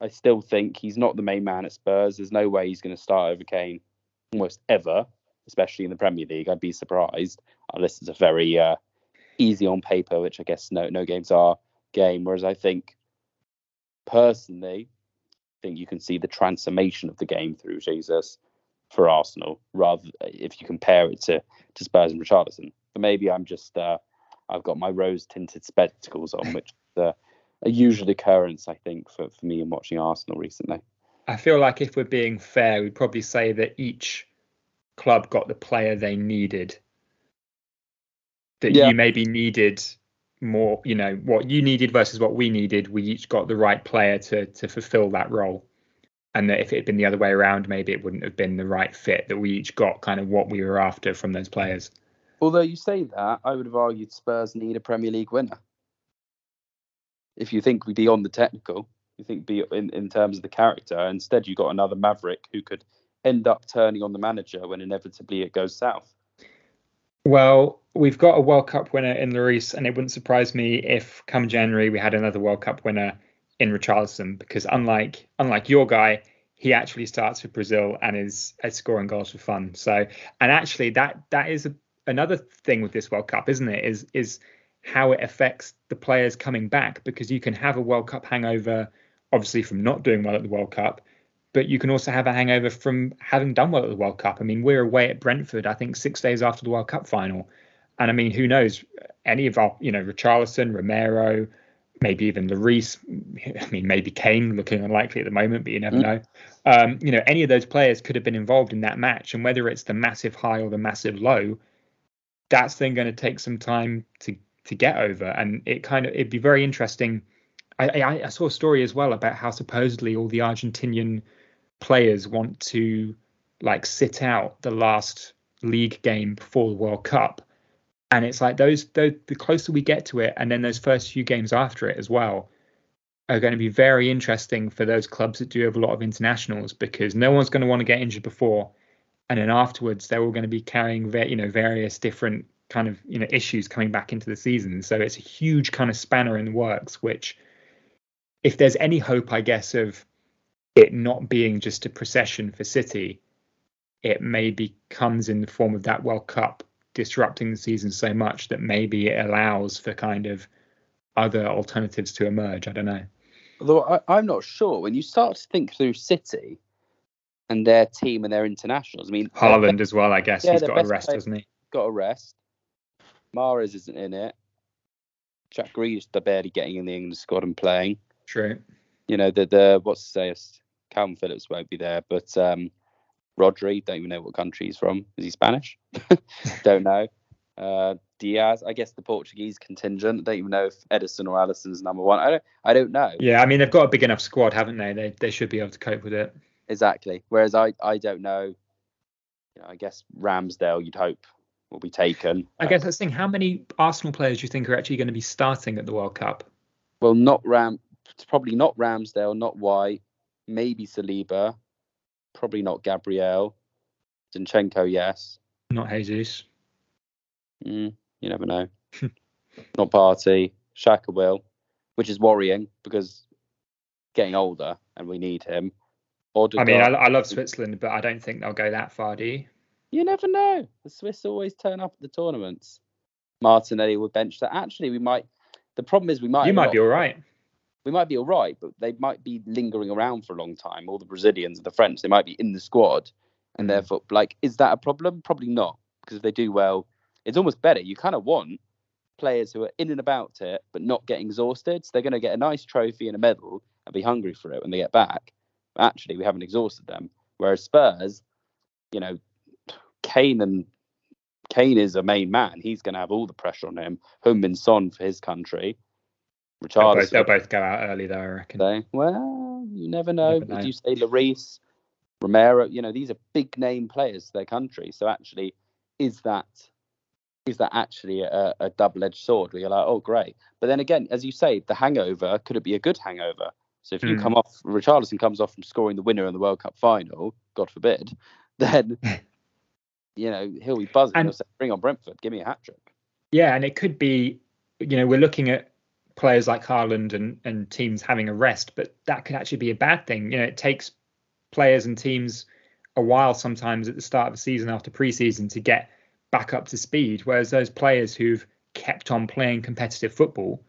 I still think he's not the main man at Spurs. There's no way he's going to start over Kane almost ever, especially in the Premier League. I'd be surprised unless it's a very uh, easy on paper, which I guess no no games are game. Whereas I think personally, I think you can see the transformation of the game through Jesus for Arsenal, rather if you compare it to to Spurs and Richarlison. But maybe I'm just uh, I've got my rose tinted spectacles on, which uh, a usual occurrence, I think, for, for me in watching Arsenal recently. I feel like if we're being fair, we'd probably say that each club got the player they needed. That yeah. you maybe needed more, you know, what you needed versus what we needed. We each got the right player to to fulfill that role. And that if it had been the other way around, maybe it wouldn't have been the right fit. That we each got kind of what we were after from those players. Although you say that, I would have argued Spurs need a Premier League winner if you think we beyond the technical, you think be in, in terms of the character. Instead, you got another Maverick who could end up turning on the manager when inevitably it goes south. Well, we've got a World Cup winner in Lloris, and it wouldn't surprise me if come January we had another World Cup winner in Richarlison, because unlike unlike your guy, he actually starts for Brazil and is, is scoring goals for fun. So, and actually that that is a, another thing with this World Cup, isn't it? Is is how it affects the players coming back because you can have a World Cup hangover, obviously from not doing well at the World Cup, but you can also have a hangover from having done well at the World Cup. I mean, we're away at Brentford, I think six days after the World Cup final, and I mean, who knows? Any of our, you know, Richarlison, Romero, maybe even Lloris. I mean, maybe Kane, looking unlikely at the moment, but you never mm. know. Um, you know, any of those players could have been involved in that match, and whether it's the massive high or the massive low, that's then going to take some time to to get over. And it kind of it'd be very interesting. I, I, I saw a story as well about how supposedly all the Argentinian players want to like sit out the last league game before the World Cup. And it's like those, those the closer we get to it, and then those first few games after it as well, are going to be very interesting for those clubs that do have a lot of internationals because no one's going to want to get injured before, and then afterwards they're all going to be carrying, you know, various different kind of you know issues coming back into the season. So it's a huge kind of spanner in the works. Which, if there's any hope, I guess, of it not being just a procession for City, it maybe comes in the form of that World Cup disrupting the season so much that maybe it allows for kind of other alternatives to emerge. I don't know. Although I, am not sure. When you start to think through City and their team and their internationals, I mean Haaland as well. I guess yeah, he's got a rest, hasn't he? Got a rest. Mahrez isn't in it. Jack Grealish are barely getting in the England squad and playing. True. You know the the what's to say? Kalvin Phillips won't be there, but um, Rodri, don't even know what country he's from. Is he Spanish? don't know. Uh, Dias, I guess the Portuguese contingent. Don't even know if Ederson or Alisson's number one. I don't. I don't know. Yeah, I mean they've got a big enough squad, haven't they? They they should be able to cope with it. Exactly. Whereas I I don't know. You know, I guess Ramsdale, you'd hope, will be taken. I guess that's the thing. How many Arsenal players do you think are actually going to be starting at the World Cup? Well, not Ram. Probably not Ramsdale, not White, maybe Saliba, probably not Gabriel. Zinchenko, yes. Not Jesus. Mm, you never know. not Partey. Xhaka will, which is worrying because getting older and we need him. Odegaard, I mean, I, I, love Switzerland, but I don't think they'll go that far, do you? You never know. The Swiss always turn up at the tournaments. Martinelli would bench that. Actually, we might. The problem is we might. You might not, be all right we might be all right, but they might be lingering around for a long time. All the Brazilians and the French, they might be in the squad, and mm. therefore, like, is that a problem? Probably not, because if they do well, it's almost better. You kind of want players who are in and about it, but not getting exhausted. So they're going to get a nice trophy and a medal and be hungry for it when they get back. Actually, we haven't exhausted them. Whereas Spurs, you know, Kane and Kane is a main man. He's going to have all the pressure on him. Heung-min Son for his country. They'll both, they'll both, go out early, though. I reckon. They, well, you never know. Never know. Did you say Lloris, Romero? You know, these are big name players to their country. So actually, is that is that actually a, a double-edged sword? Where you're like, oh, great. But then again, as you say, the hangover could it be a good hangover? So if you mm. come off, Richarlison comes off from scoring the winner in the World Cup final, God forbid, then you know he'll be buzzing. And, he'll say, "Bring on Brentford, give me a hat trick." Yeah, and it could be, you know, we're looking at players like Haaland and, and teams having a rest, but that could actually be a bad thing. You know, it takes players and teams a while sometimes at the start of the season after preseason to get back up to speed, whereas those players who've kept on playing competitive football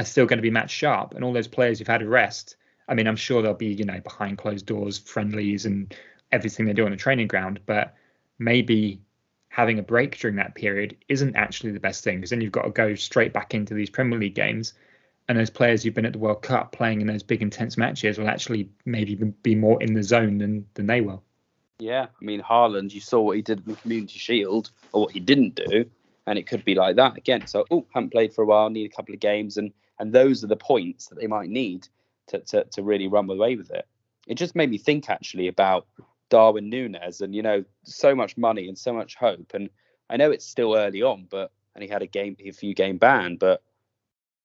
are still going to be match sharp, and all those players who've had a rest. I mean, I'm sure they'll be, you know, behind closed doors, friendlies, and everything they do on the training ground, but maybe having a break during that period isn't actually the best thing because then you've got to go straight back into these Premier League games. And those players who've been at the World Cup playing in those big intense matches will actually maybe be more in the zone than than they will. Yeah, I mean Haaland, you saw what he did in the Community Shield or what he didn't do, and it could be like that again. So, oh, haven't played for a while, need a couple of games, and and those are the points that they might need to to, to really run away with it. It just made me think actually about Darwin Nunez, and you know, so much money and so much hope. And I know it's still early on, but and he had a game, a few game ban, but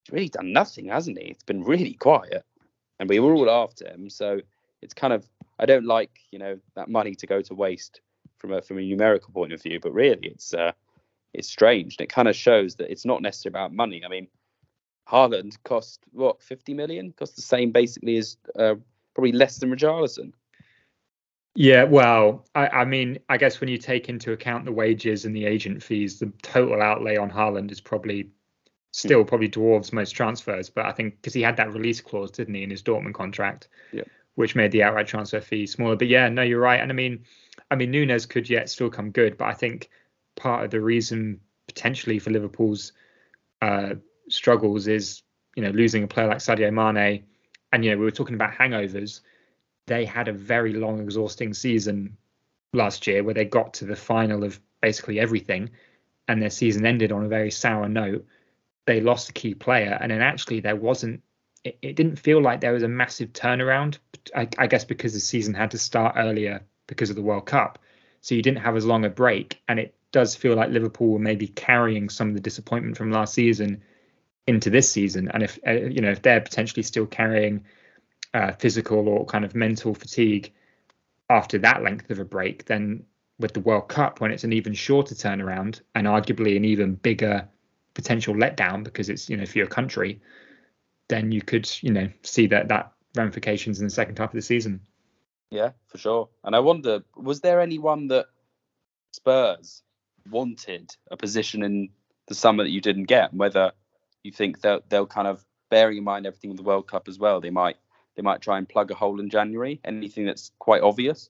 he's really done nothing, hasn't he? It's been really quiet, and we were all after him. So it's kind of I don't like you know that money to go to waste from a from a numerical point of view, but really it's uh, it's strange, and it kind of shows that it's not necessarily about money. I mean, Haaland cost what 50 million, cost the same basically as uh, probably less than Richarlison. Yeah, well, I, I, mean, I guess when you take into account the wages and the agent fees, the total outlay on Haaland is probably still mm. probably dwarfs most transfers. But I think because he had that release clause, didn't he, in his Dortmund contract, yeah. which made the outright transfer fee smaller. But yeah, no, you're right. And I mean, I mean, Nunez could yet still come good, but I think part of the reason potentially for Liverpool's uh, struggles is you know losing a player like Sadio Mane, and you know we were talking about hangovers they had a very long, exhausting season last year where they got to the final of basically everything and their season ended on a very sour note. They lost a key player, and then actually there wasn't. It, it didn't feel like there was a massive turnaround. I, I guess because the season had to start earlier because of the World Cup, so you didn't have as long a break. And it does feel like Liverpool were maybe carrying some of the disappointment from last season into this season. And if uh, you know if they're potentially still carrying uh, physical or kind of mental fatigue after that length of a break, then with the World Cup, when it's an even shorter turnaround and arguably an even bigger potential letdown because it's you know for your country, then you could you know see that that ramifications in the second half of the season. Yeah, for sure. And I wonder, was there anyone that Spurs wanted a position in the summer that you didn't get? Whether you think that they'll kind of bearing in mind everything with the World Cup as well, they might they might try and plug a hole in January. Anything that's quite obvious?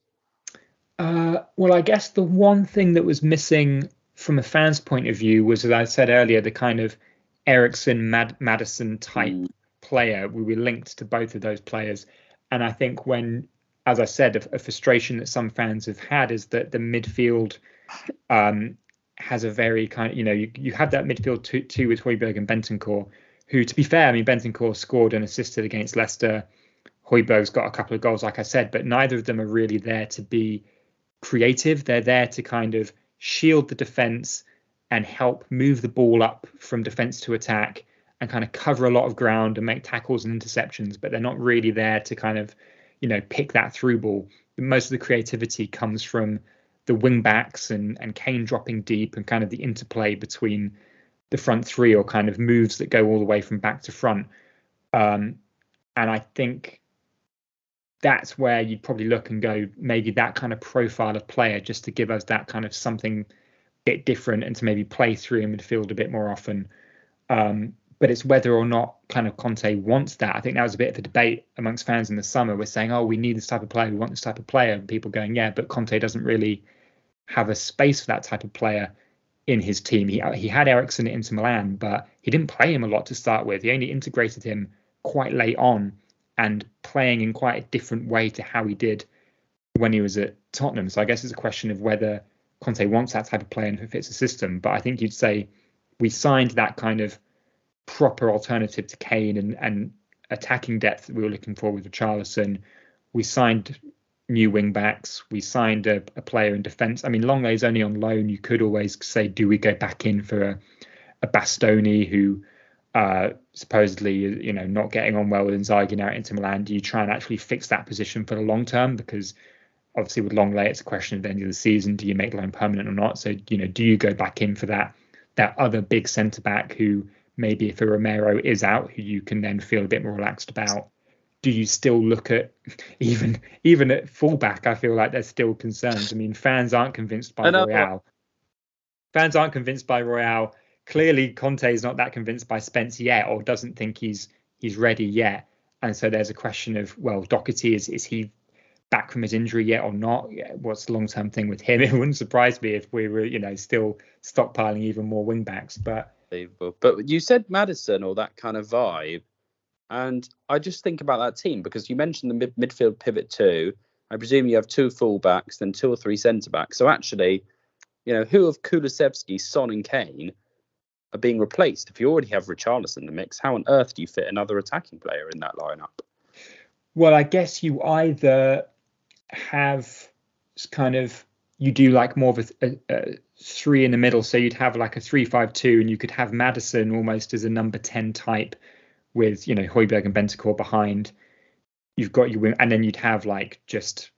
Uh, well, I guess the one thing that was missing from a fan's point of view was, as I said earlier, the kind of Eriksen Mad- Maddison type mm. player. We were linked to both of those players, and I think when, as I said, a, a frustration that some fans have had is that the midfield um, has a very kind of, you know, you, you have that midfield two, two with Højbjerg and Bentancur, who, to be fair, I mean, Bentancur scored and assisted against Leicester. Højbjerg's got a couple of goals, like I said, but neither of them are really there to be creative. They're there to kind of shield the defense and help move the ball up from defense to attack and kind of cover a lot of ground and make tackles and interceptions, but they're not really there to kind of, you know, pick that through ball. Most of the creativity comes from the wing backs and and Kane dropping deep and kind of the interplay between the front three or kind of moves that go all the way from back to front. Um, and I think that's where you'd probably look and go maybe that kind of profile of player just to give us that kind of something bit different and to maybe play through in midfield a bit more often. Um, but it's whether or not kind of Conte wants that. I think that was a bit of a debate amongst fans in the summer. We're saying, oh, we need this type of player, we want this type of player, and people going, yeah, but Conte doesn't really have a space for that type of player in his team. He uh, he had Eriksen into Milan, but he didn't play him a lot to start with. He only integrated him quite late on and playing in quite a different way to how he did when he was at Tottenham. So I guess it's a question of whether Conte wants that type of player and if it fits the system. But I think you'd say we signed that kind of proper alternative to Kane and, and attacking depth that we were looking for with Richarlison. We signed new wing backs. We signed a, a player in defence. I mean, Lenglet's only on loan. You could always say, do we go back in for a, a Bastoni who uh, supposedly you know not getting on well with Inzaghi now at Inter Milan, do you try and actually fix that position for the long term? Because obviously with Lenglet, it's a question at the end of the season: do you make the loan permanent or not? So you know, do you go back in for that that other big centre back who maybe if a Romero is out, who you can then feel a bit more relaxed about? Do you still look at even even at fullback? I feel like there's still concerns. I mean, fans aren't convinced by Royal. Fans aren't convinced by Royal. clearly Conte is not that convinced by Spence yet, or doesn't think he's he's ready yet. And so there's a question of well, Doherty is is he back from his injury yet or not? What's the long term thing with him? It wouldn't surprise me if we were you know still stockpiling even more wingbacks. But but you said Maddison or that kind of vibe, and I just think about that team because you mentioned the mid- midfield pivot too. I presume you have two fullbacks, then two or three centre backs. So actually, you know, who of Kulusevski, Son, and Kane are being replaced. If you already have Richarlison in the mix, how on earth do you fit another attacking player in that lineup? Well, I guess you either have kind of you do like more of a, a, a, three in the middle, so you'd have like a three-five-two, and you could have Maddison almost as a number ten type, with you know Højbjerg and Bentancur behind. You've got your wing, and then you'd have like just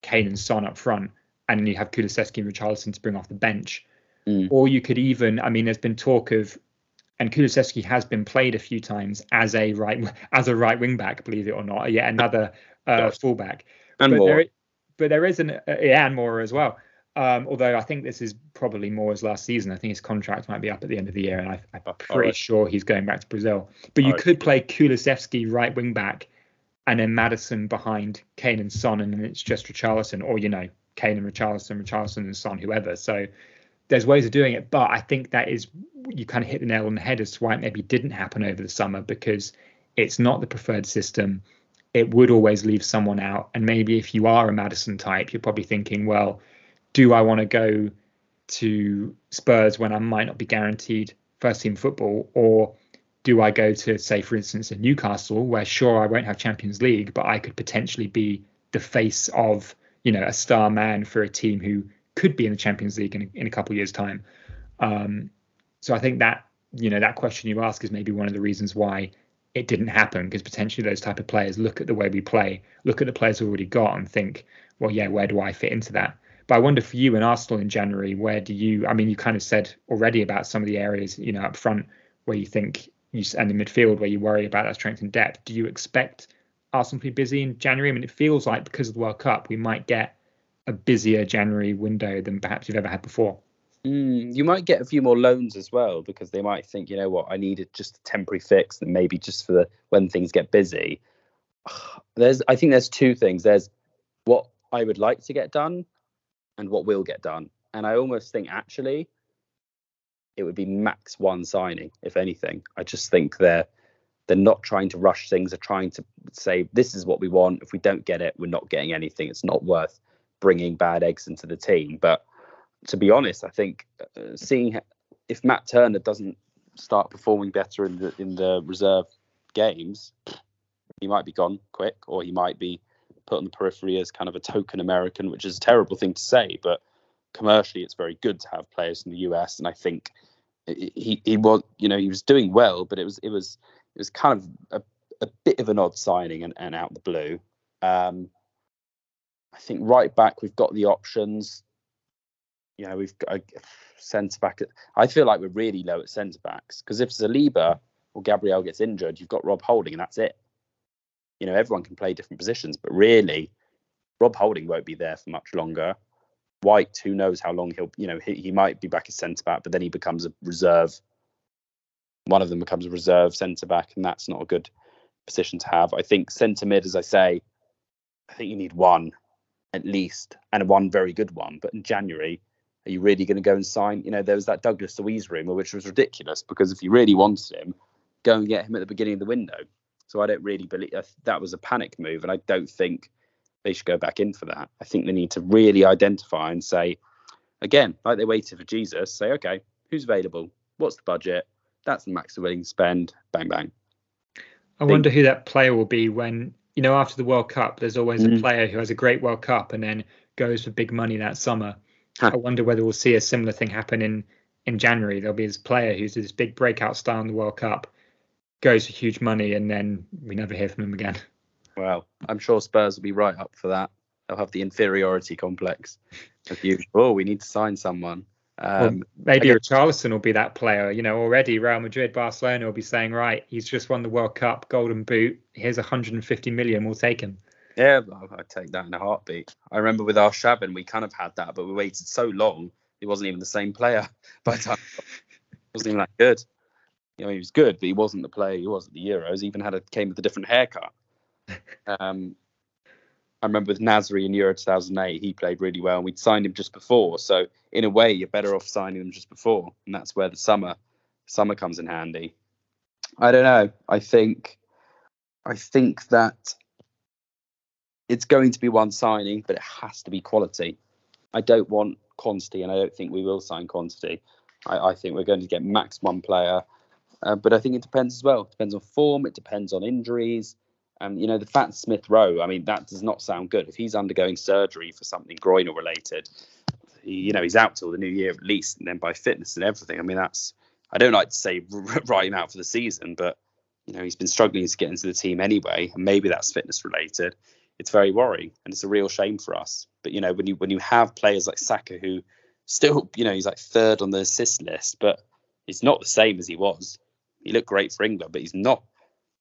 Kane and Son up front, and then you have Kulusevski and Richarlison to bring off the bench. Mm. Or you could even, I mean, there's been talk of, and Kulusevski has been played a few times as a right as a right wing back, believe it or not, yet another uh, fullback. And but more. There, but there is an uh, yeah, and more as well. Um, although I think this is probably more as last season. I think his contract might be up at the end of the year, and I, am pretty right. sure he's going back to Brazil. But you All could play Kulusevski right wing back, and then Maddison behind Kane and Son, and then it's just Richarlison, or you know Kane and Richarlison, Richarlison and Son, whoever. So there's ways of doing it, but I think that is you kind of hit the nail on the head as to why it maybe didn't happen over the summer because it's not the preferred system. It would always leave someone out, and maybe if you are a Maddison type, you're probably thinking, well, do I want to go to Spurs when I might not be guaranteed first team football, or do I go to say, for instance, a Newcastle where sure I won't have Champions League, but I could potentially be the face of you know a star man for a team who could be in the Champions League in a, in a couple of years' time. Um, so I think that you know that question you ask is maybe one of the reasons why it didn't happen because potentially those type of players look at the way we play, look at the players we've already got, and think, well, yeah, where do I fit into that? But I wonder for you and Arsenal in January, where do you? I mean, you kind of said already about some of the areas, you know, up front where you think you and in midfield where you worry about that strength and depth. Do you expect Arsenal to be busy in January? I mean, it feels like because of the World Cup, we might get a busier January window than perhaps you've ever had before. Mm, you might get a few more loans as well because they might think, you know what, I needed just a temporary fix and maybe just for the when things get busy. There's, I think there's two things. There's what I would like to get done and what will get done. And I almost think actually it would be max one signing, if anything. I just think they're they're not trying to rush things. They're trying to say this is what we want. If we don't get it, we're not getting anything. It's not worth bringing bad eggs into the team. But to be honest, I think uh, seeing if Matt Turner doesn't start performing better in the in the reserve games, he might be gone quick, or he might be put on the periphery as kind of a token American, which is a terrible thing to say, but commercially it's very good to have players in the US. And I think he he was you know he was doing well, but it was it was it was kind of a, a bit of an odd signing and, and out the blue. Um, I think right back we've got the options. You know, we've got a centre back. I feel like we're really low at centre backs because if Saliba or Gabriel gets injured, you've got Rob Holding and that's it. You know, everyone can play different positions, but really, Rob Holding won't be there for much longer. White, who knows how long he'll, you know, he, he might be back as centre back, but then he becomes a reserve. One of them becomes a reserve centre back, and that's not a good position to have. I think centre mid, as I say, I think you need one at least, and one very good one. But in January, are you really going to go and sign? You know, there was that Douglas Luiz rumor, which was ridiculous because if you really wanted him, go and get him at the beginning of the window. So I don't really believe that was a panic move, and I don't think they should go back in for that. I think they need to really identify and say, again, like they waited for Jesus, say, okay, who's available? What's the budget? That's the max they're willing to spend. Bang bang. I wonder who that player will be when you know after the World Cup. There's always mm. a player who has a great World Cup and then goes for big money that summer. Huh. I wonder whether we'll see a similar thing happen in in January. There'll be this player who's this big breakout star in the World Cup, goes for huge money, and then we never hear from him again. Well, I'm sure Spurs will be right up for that. They'll have the inferiority complex as usual. Oh, we need to sign someone. Um, well, maybe guess, Richarlison will be that player. You know, already Real Madrid, Barcelona will be saying, right, he's just won the World Cup, Golden Boot. Here's 150 million. We'll take him. Yeah, I'd take that in a heartbeat. I remember with Arshavin, we kind of had that, but we waited so long. He wasn't even the same player by the time. It wasn't even that good. You know, he was good, but he wasn't the player he was at the Euros. He even had a came with a different haircut. Um, I remember with Nasri in Euro 2008, he played really well, and we'd signed him just before. So in a way, you're better off signing him just before, and that's where the summer summer comes in handy. I don't know. I think I think that it's going to be one signing, but it has to be quality. I don't want quantity, and I don't think we will sign quantity. I, I think we're going to get max one player, uh, but I think it depends as well. It depends on form. It depends on injuries. And you know, the Fat Smith Rowe, I mean, that does not sound good. If he's undergoing surgery for something groinal related, he, you know, he's out till the new year at least, and then by fitness and everything, I mean, that's I don't like to say write him out for the season, but you know, he's been struggling to get into the team anyway, and maybe that's fitness related. It's very worrying, and it's a real shame for us. But you know, when you when you have players like Saka who still, you know, he's like third on the assist list, but he's not the same as he was. He looked great for England, but he's not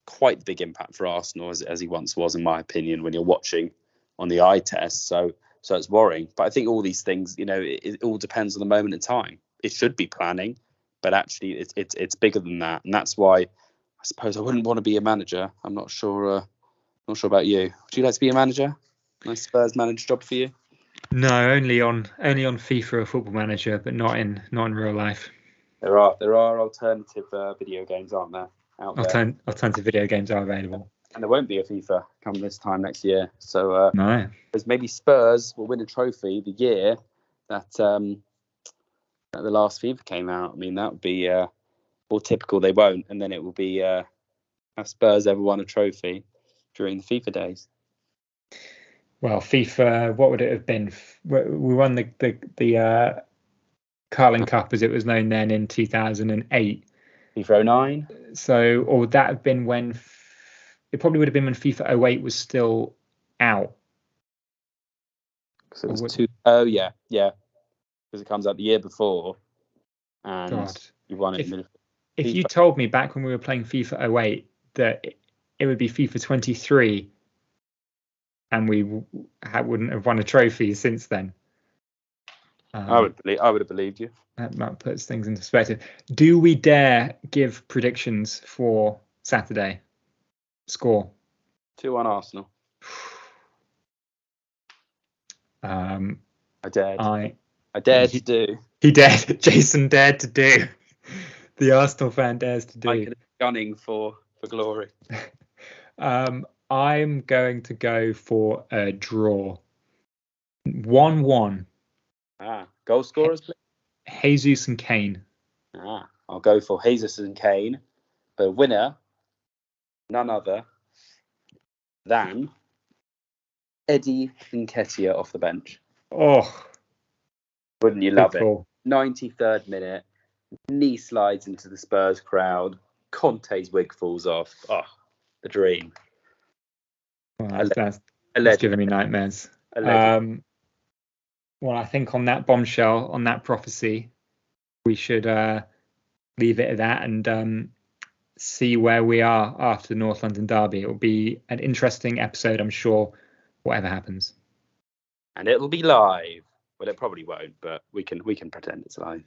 quite the big impact for Arsenal as, as he once was, in my opinion, when you're watching on the eye test. So so it's worrying. But I think all these things, you know, it, it all depends on the moment in time. It should be planning, but actually it's it's it's bigger than that, and that's why I suppose I wouldn't want to be a manager. I'm not sure. Uh, not sure about you. Would you like to be a manager? Nice Spurs manager job for you? No, only on only on FIFA or Football Manager, but not in not in real life. There are there are alternative uh, video games, aren't there? out there. alternative video games are available. And there won't be a FIFA come this time next year. So uh, no. Maybe Spurs will win a trophy the year that um, that the last FIFA came out. I mean, that would be uh, more typical. They won't, and then it will be uh, have Spurs ever won a trophy during the FIFA days. Well, FIFA, what would it have been? We won the the, the uh, Carling Cup as it was known then in 2008 FIFA 09. So, or would that have been when it probably would have been when FIFA 08 was still out? Because it was two, oh yeah, yeah. Because it comes out the year before, and God. you won it. If, if you told me back when we were playing FIFA 08 that it, it would be FIFA 23 and we w- wouldn't have won a trophy since then. Um, I would believe. I would have believed you. that, that puts things into perspective. Do we dare give predictions for Saturday? Score. Two one Arsenal. Um, I dared. I I dared to do. he dared. Jason dared to do. The Arsenal fan dares to do. I could gunning for for glory. Um, I'm going to go for a draw. One-one. Ah, goal scorers. please? Jesus and Kane. Ah, I'll go for Jesus and Kane. The winner, none other than Eddie Nketiah off the bench. Oh, Wouldn't you love it? 93rd minute, knee slides into the Spurs crowd. Conte's wig falls off. Oh, the dream. Well, that's, that's, that's giving me nightmares. Um, well, I think on that bombshell, on that prophecy, we should uh, leave it at that and um, see where we are after the North London Derby. It will be an interesting episode, I'm sure, whatever happens. and it'll be live. Well, it probably won't, but we can we can pretend it's live.